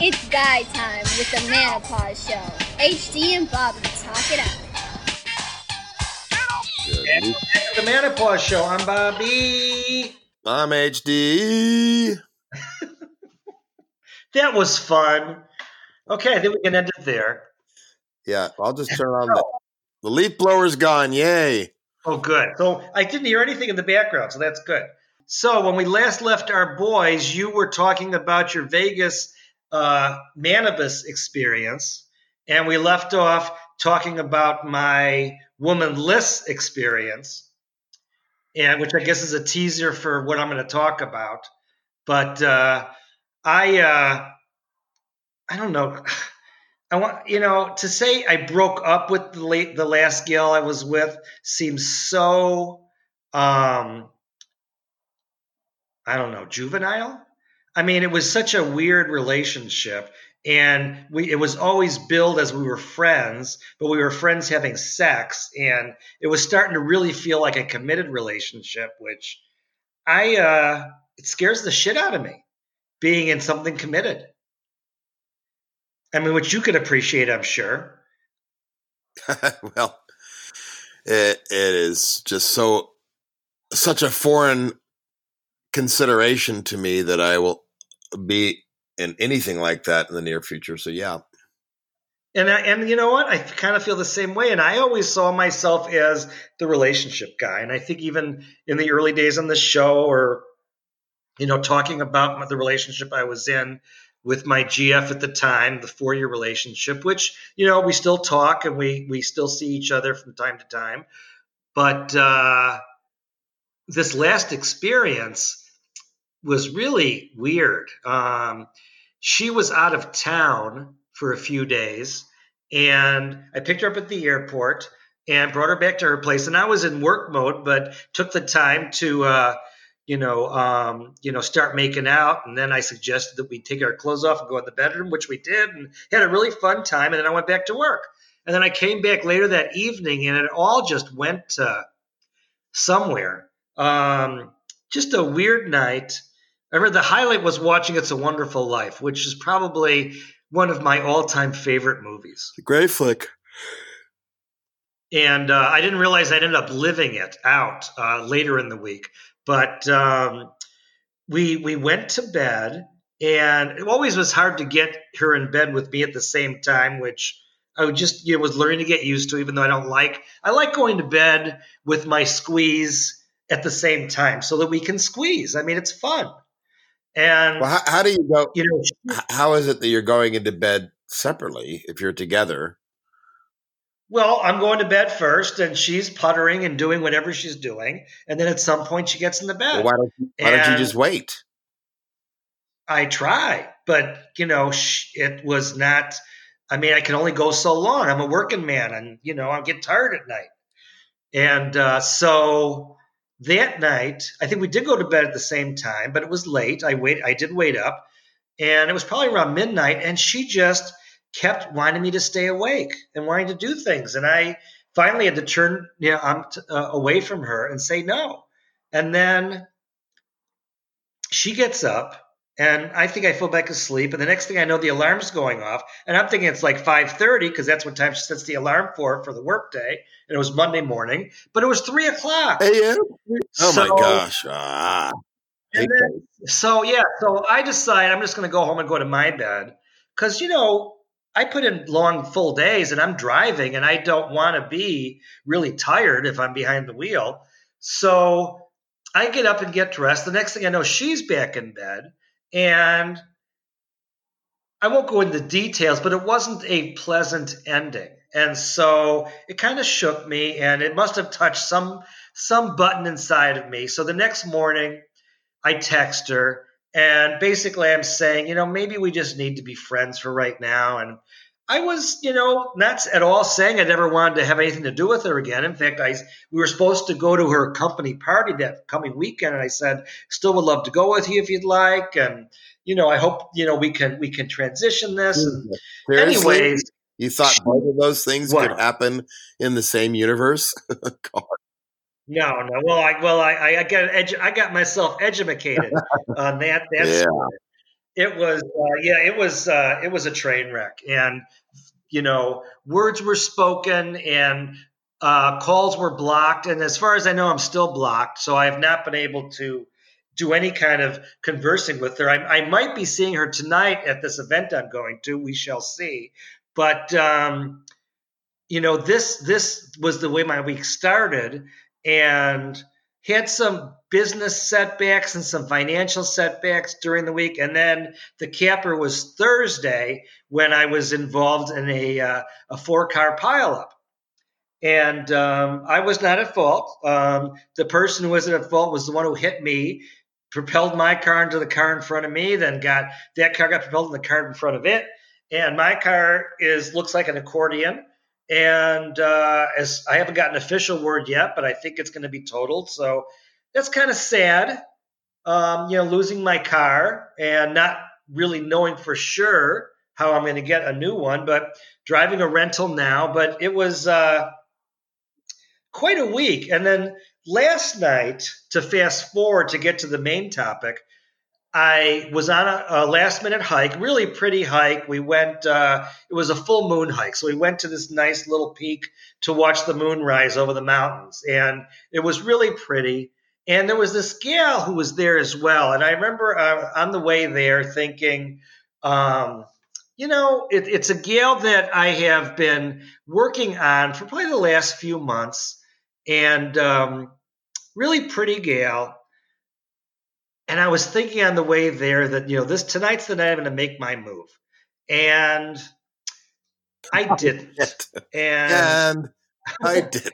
It's guy time with the Manopause Show. HD and Bobby talk it out. The Manopause Show. I'm Bobby. I'm HD. That was fun. Okay, I think we can end it there. Yeah, I'll just turn on the, the leaf blower's gone. Yay. Oh, good. So I didn't hear anything in the background, so that's good. So when we last left our boys, you were talking about your Vegas uh, Manibus experience, and we left off talking about my woman Liss experience, and which I guess is a teaser for what I'm going to talk about. But uh, I, uh, I don't know. I want you know to say I broke up with the late the last gal I was with seems so um I don't know juvenile. I mean, it was such a weird relationship, and we it was always billed as we were friends, but we were friends having sex, and it was starting to really feel like a committed relationship, which I uh it scares the shit out of me being in something committed. I mean, which you could appreciate, I'm sure. well, it, it is just so such a foreign consideration to me that I will be in anything like that in the near future. So yeah. And I, and you know what? I kind of feel the same way. And I always saw myself as the relationship guy. And I think even in the early days on the show, or you know, talking about the relationship I was in with my GF at the time, the four year relationship, which you know we still talk and we we still see each other from time to time. But uh, this last experience was really weird. Um, she was out of town for a few days, and I picked her up at the airport and brought her back to her place. And I was in work mode, but took the time to, uh, you know, um, you know, start making out. And then I suggested that we take our clothes off and go in the bedroom, which we did, and had a really fun time. And then I went back to work. And then I came back later that evening, and it all just went somewhere. Um, just a weird night. I remember the highlight was watching It's a Wonderful Life, which is probably one of my all-time favorite movies. The Great flick. And uh, I didn't realize I'd end up living it out uh, later in the week. But um, we we went to bed, and it always was hard to get her in bed with me at the same time, which I would just you know was learning to get used to. Even though I don't like, I like going to bed with my squeeze at the same time so that we can squeeze. I mean, it's fun. And Well, how, how do you go? you know, How is it that you're going into bed separately if you're together? Well, I'm going to bed first, and she's puttering and doing whatever she's doing, and then at some point she gets in the bed. Well, why don't you, why don't you just wait? I try, but you know, it was not. I mean, I can only go so long. I'm a working man, and you know, I get tired at night. And uh, so that night, I think we did go to bed at the same time, but it was late. I wait. I did wait up, and it was probably around midnight, and she just kept wanting me to stay awake and wanting to do things, and I finally had to turn you know t- uh, away from her and say no, and then she gets up and I think I fell back asleep. And the next thing I know, the alarm's going off, and I'm thinking it's like 5:30 because that's what time she sets the alarm for for the workday. And it was Monday morning, but it was three o'clock. AM? Oh my gosh! Ah, And then- So yeah, so I decide I'm just going to go home and go to my bed because you know I put in long full days and I'm driving and I don't want to be really tired if I'm behind the wheel. So I get up and get dressed. The next thing I know, she's back in bed and I won't go into details, but it wasn't a pleasant ending. And so it kind of shook me and it must have touched some some button inside of me. So the next morning I text her and basically I'm saying, you know, maybe we just need to be friends for right now. And I was, you know, not at all saying I never wanted to have anything to do with her again. In fact, I we were supposed to go to her company party that coming weekend, and I said, still would love to go with you if you'd like. And you know, I hope you know we can we can transition this. Hmm. And seriously, anyways, you thought both of those things What? could happen in the same universe? No, no. Well, I well I I got edu- I got myself educated on that. That's Yeah. It was, uh, yeah, it was, uh, it was a train wreck, and you know, words were spoken and uh, calls were blocked. And as far as I know, I'm still blocked, so I have not been able to do any kind of conversing with her. I, I might be seeing her tonight at this event I'm going to. We shall see. But um, you know, this this was the way my week started, and had some business setbacks and some financial setbacks during the week. And then the capper was Thursday when I was involved in a, uh, a four car pileup. And um, I was not at fault. Um, the person who wasn't at fault was the one who hit me, propelled my car into the car in front of me, then got that car got propelled in the car in front of it. And my car is looks like an accordion and uh, as I haven't gotten official word yet, but I think it's going to be totaled. So that's kind of sad. Um, you know, losing my car and not really knowing for sure how I'm going to get a new one, but driving a rental now. But it was uh, quite a week. And then last night, to fast forward to get to the main topic, I was on a, a, last minute hike, really pretty hike. We went, uh, it was a full moon hike. So we went to this nice little peak to watch the moon rise over the mountains. And it was really pretty. And there was this gal who was there as well. And I remember uh, on the way there thinking, um, you know, it, it's a gal that I have been working on for probably the last few months. And um, really pretty gal and I was thinking on the way there that you know this tonight's the night I'm going to make my move, and I oh, didn't. and, and I did.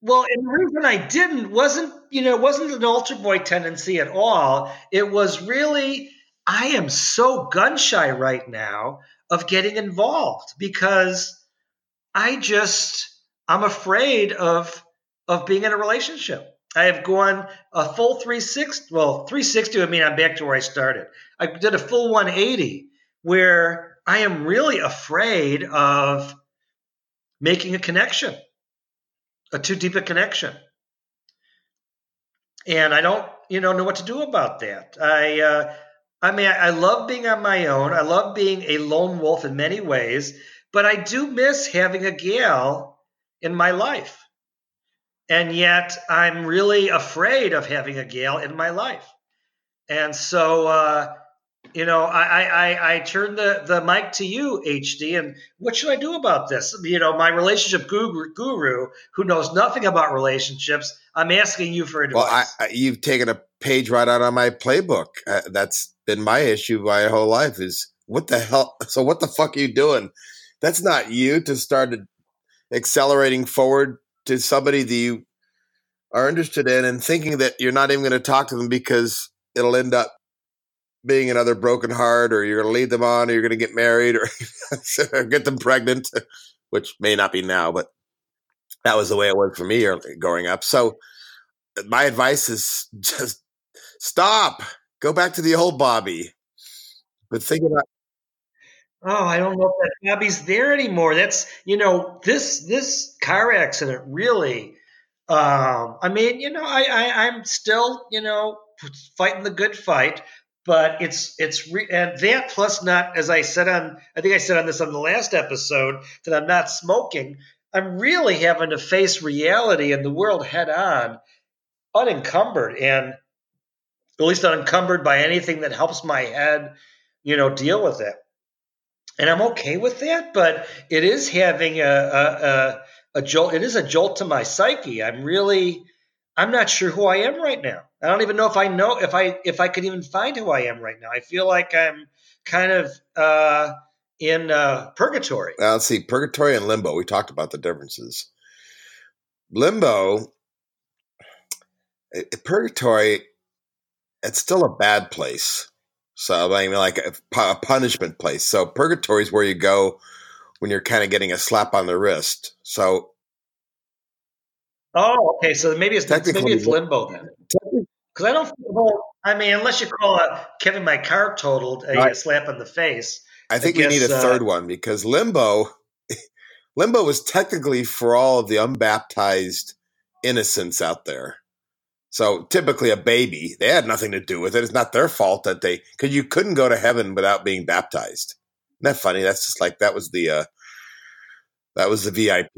well, and the reason I didn't wasn't you know it wasn't an altar boy tendency at all. It was really I am so gun shy right now of getting involved because I just I'm afraid of of being in a relationship. I have gone a full 360. Well, 360 would mean I'm back to where I started. I did a full 180 where I am really afraid of making a connection, a too deep a connection. And I don't, you know, know what to do about that. I, uh, I mean, I, I love being on my own. I love being a lone wolf in many ways, but I do miss having a gal in my life and yet I'm really afraid of having a gal in my life. And so, uh, you know, I, I, I turn the, the mic to you, HD, and what should I do about this? You know, my relationship guru, guru who knows nothing about relationships, I'm asking you for advice. Well, I, I, you've taken a page right out of my playbook. Uh, that's been my issue my whole life is what the hell? So what the fuck are you doing? That's not you to start accelerating forward to somebody that you are interested in and thinking that you're not even going to talk to them because it'll end up being another broken heart or you're going to lead them on or you're going to get married or get them pregnant, which may not be now, but that was the way it was for me growing up. So my advice is just stop, go back to the old Bobby. But think about Oh, I don't know if that Bobby's there anymore. That's you know this this car accident really. Um, I mean, you know, I, I I'm still you know fighting the good fight, but it's it's re- and that plus not as I said on I think I said on this on the last episode that I'm not smoking. I'm really having to face reality and the world head on, unencumbered and at least unencumbered by anything that helps my head, you know, deal with it and I'm okay with that. But it is having a, a, a, a jolt. It is a jolt to my psyche. I'm really, I'm not sure who I am right now. I don't even know if I know if I if I could even find who I am right now. I feel like I'm kind of uh, in uh, purgatory. Well, let's see, purgatory and limbo. We talked about the differences. Limbo, purgatory, it's still a bad place so I mean, like a, a punishment place. So purgatory is where you go when you're kind of getting a slap on the wrist. So. Oh, okay. So maybe it's maybe it's limbo then. Because I don't. Well, I mean, unless you call it Kevin, my car totaled a right. slap in the face. I think I guess, we need a third uh, one because limbo, limbo was technically for all of the unbaptized innocents out there. So typically a baby, they had nothing to do with it. It's not their fault that they because you couldn't go to heaven without being baptized. Isn't that funny? That's just like that was the uh that was the VIP.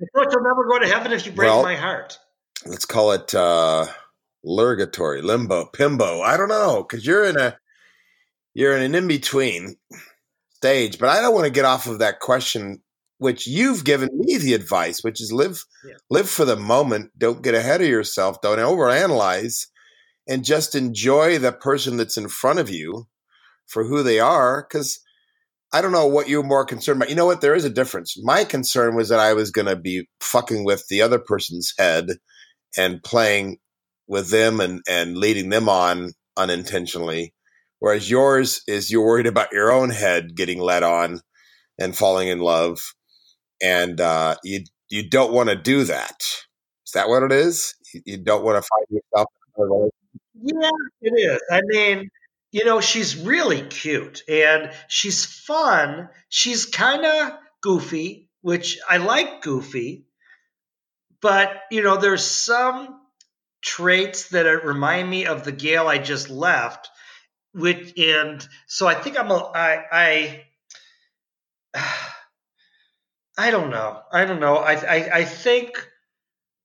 I thought you'll never go to heaven if you break Well- my heart. Let's call it uh lurgatory, limbo, pimbo. I don't know because you're in a you're in an in between stage. But I don't want to get off of that question, which you've given me the advice, which is live Yeah. live for the moment. Don't get ahead of yourself. Don't overanalyze, and just enjoy the person that's in front of you for who they are. Because I don't know what you're more concerned about. You know what? There is a difference. My concern was that I was going to be fucking with the other person's head and playing with them and, and leading them on unintentionally. Whereas yours is you're worried about your own head getting led on and falling in love. And uh, you you don't want to do that. Is that what it is? You, you don't want to find yourself. Yeah, it is. I mean, you know, she's really cute and she's fun. She's kind of goofy, which I like goofy. But, you know, there's some traits that remind me of the Gail I just left. Which and so I think I'm a I I I don't know. I don't know. I I, I think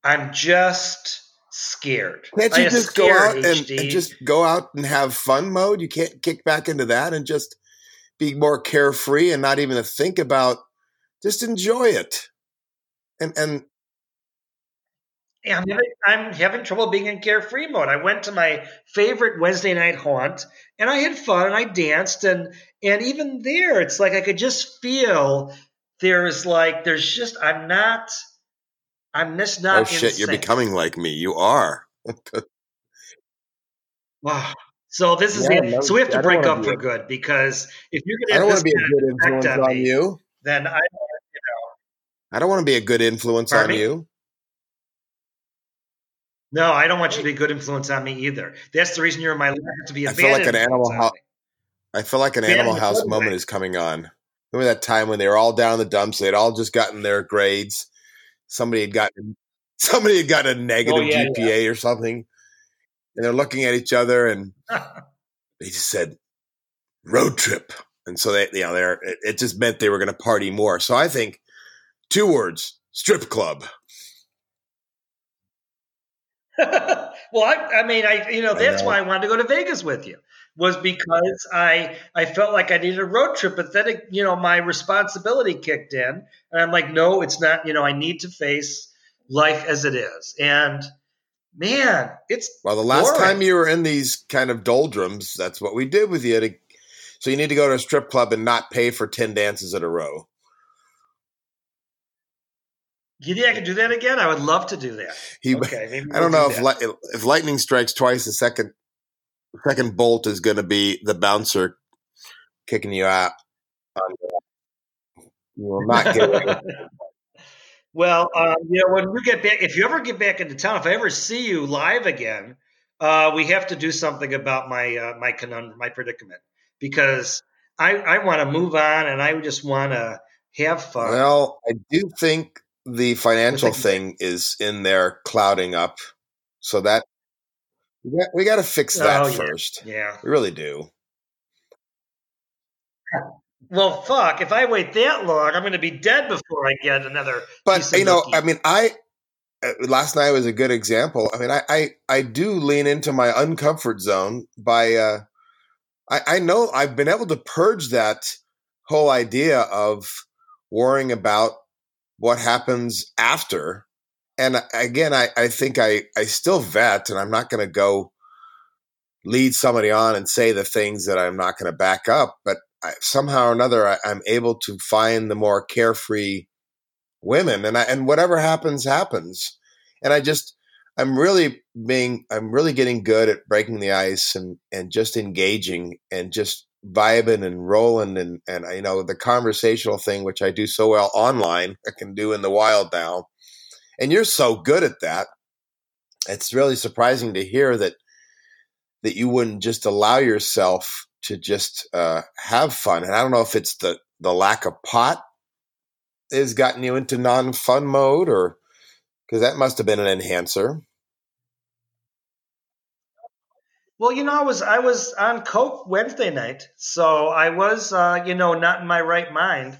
I'm just scared. Can't you just go out and, and just go out and have fun mode? You can't kick back into that and just be more carefree and not even think about just enjoy it. And and Yeah, I'm having, I'm having trouble being in carefree mode. I went to my favorite Wednesday night haunt and I had fun and I danced and and even there it's like I could just feel there's like there's just I'm not I'm just not oh in shit, you're becoming like me. You are. Wow. So this is Yeah, the, no, so we have to I break up for a- good because if you're I gonna don't want to be a good influence on on me, you. then I I don't want to be a good influence on me? you. no I don't want you to be a good influence on me either. That's the reason you're in my life to be a I feel like an animal on hou- me. I feel like an Bad Animal House moment way. is coming on. Remember that time when they were all down in the dumps? They'd all just gotten their grades. Somebody had gotten somebody had gotten a negative Oh, yeah, GPA or something, and they're looking at each other, and they just said road trip, and so they, you know, they're it, it just meant they were going to party more. So I think two words: strip club. well, I, I mean, I you know that's why I wanted to go to Vegas with you was because I I felt like I needed a road trip, but then it, you know my responsibility kicked in, and I'm like, no, it's not. You know, I need to face life as it is, and man, it's Well, the last Boring. time you were in these kind of doldrums, that's what we did with you. To, so you need to go to a strip club and not pay for ten dances in a row. you think I could do that again? I would love to do that. He, Okay, I don't we'll know do if li- if lightning strikes twice, the second second bolt is going to be the bouncer kicking you out. Um, You will not get away. well, um, you know, when you get back, if you ever get back into town, if I ever see you live again, uh, we have to do something about my uh, my conundrum, my predicament, because I I want to move on and I just want to have fun. Well, I do think the financial thing is in there clouding up, so that we got, we got to fix Oh, that yeah. first. yeah. We really do. Well, fuck. If I wait that long, I'm going to be dead before I get another. But you know. I mean, I uh, last night was a good example. I mean, I I, I do lean into my uncomfort zone by uh, I, I know I've been able to purge that whole idea of worrying about what happens after. And again, I, I think I, I still vet and I'm not going to go lead somebody on and say the things that I'm not going to back up. But I, somehow or another, I, I'm able to find the more carefree women and I, and whatever happens, happens. And I just, I'm really being, I'm really getting good at breaking the ice and, and just engaging and just vibing and rolling and, and, you know, the conversational thing, which I do so well online, I can do in the wild now and you're so good at that. It's really surprising to hear that that you wouldn't just allow yourself to just uh, have fun. And I don't know if it's the the lack of pot has gotten you into non fun mode, or because that must have been an enhancer. Well, you know, I was I was on coke Wednesday night, so I was uh, you know not in my right mind.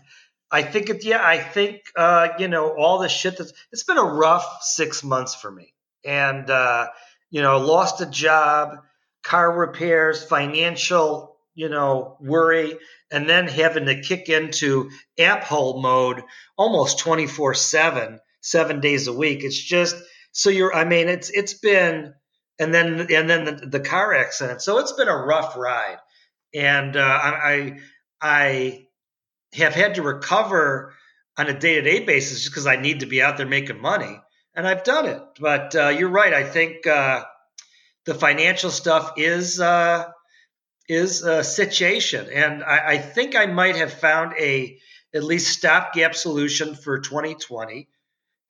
I think it. Yeah, I think uh, you know all the shit that's. It's been a rough six months for me, and uh, you know, lost a job, car repairs, financial, you know, worry, and then having to kick into app hole mode almost twenty four seven, seven days a week. It's just so you're. I mean, it's it's been, and then and then the, the car accident. So it's been a rough ride, and uh, I I have had to recover on a day to day basis just because I need to be out there making money. And I've done it. But uh, you're right. I think uh, the financial stuff is uh, is a situation, and I, I, think I might have found a at least stopgap solution for 2020.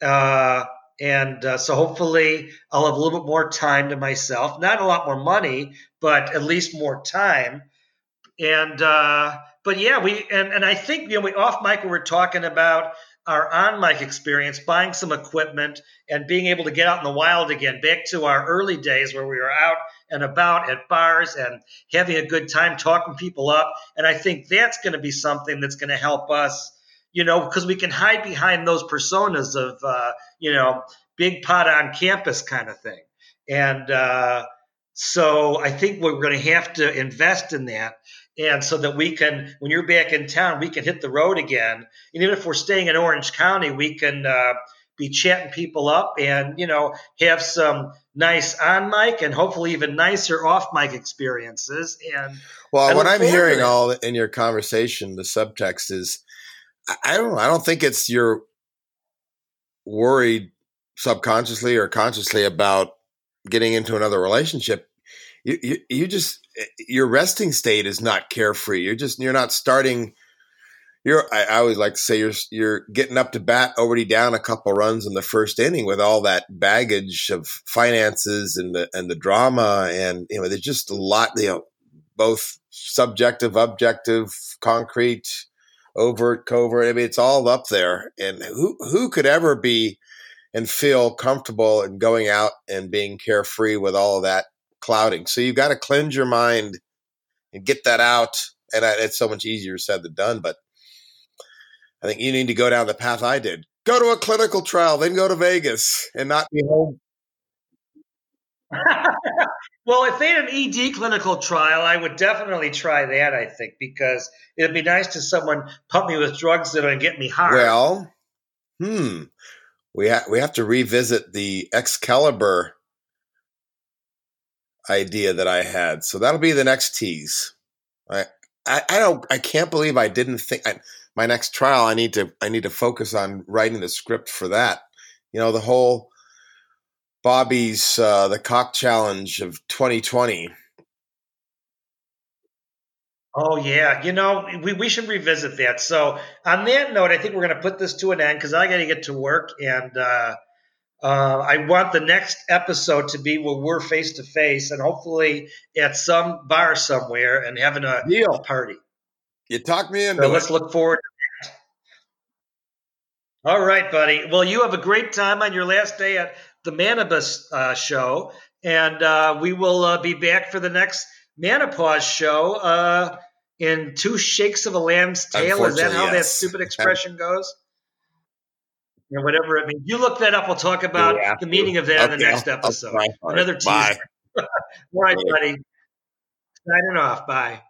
Uh, and uh, so hopefully I'll have a little bit more time to myself. Not a lot more money, but at least more time. And uh, but yeah, we and, and I think you know we off mic we were talking about our on mic experience, buying some equipment and being able to get out in the wild again, back to our early days where we were out and about at bars and having a good time talking people up. And I think that's going to be something that's going to help us, you know, because we can hide behind those personas of, uh, you know, big pot on campus kind of thing. And uh, so I think we're going to have to invest in that and so that we can when you're back in town we can hit the road again. And even if we're staying in orange county we can uh, be chatting people up and you know have some nice on mic and hopefully even nicer off mic experiences. And well what i'm hearing all in your conversation the subtext is i don't know i don't think it's you're worried subconsciously or consciously about getting into another relationship. You, you, you just your resting state is not carefree. You're just you're not starting. You're I, I always like to say you're you're getting up to bat already down a couple runs in the first inning with all that baggage of finances and the and the drama and you know there's just a lot you know both subjective, objective, concrete, overt, covert. I mean, it's all up there. And who who could ever be and feel comfortable in going out and being carefree with all of that clouding. So you've got to cleanse your mind and get that out. And it's so much easier said than done. But I think you need to go down the path I did. Go to a clinical trial, then go to Vegas and not be home. well, if they had an ED clinical trial, I would definitely try that, I think, because it'd be nice to someone pump me with drugs that would get me high. Well, hmm. We, ha- we have to revisit the Excalibur idea that I had. So that'll be the next tease. I I, I don't I can't believe I didn't think I, my next trial. I need to I need to focus on writing the script for that. You know the whole Bobby's uh, the cock challenge of 2020. Oh yeah, you know we, we should revisit that. So on that note, I think we're going to put this to an end because I got to get to work and. Uh, uh, I want the next episode to be where we're face to face and hopefully at some bar somewhere and having a Deal. party. You talk me into so Let's look forward to that. All right, buddy. Well, you have a great time on your last day at the Manibus uh, show, and uh, we will uh, be back for the next Manopause show uh, in two shakes of a lamb's tail. Is that how yes. that stupid expression goes? Or whatever it means. You look that up. We'll talk about yeah, the meaning of that okay, in the next episode. Another teaser. All right, buddy. Signing off. Bye.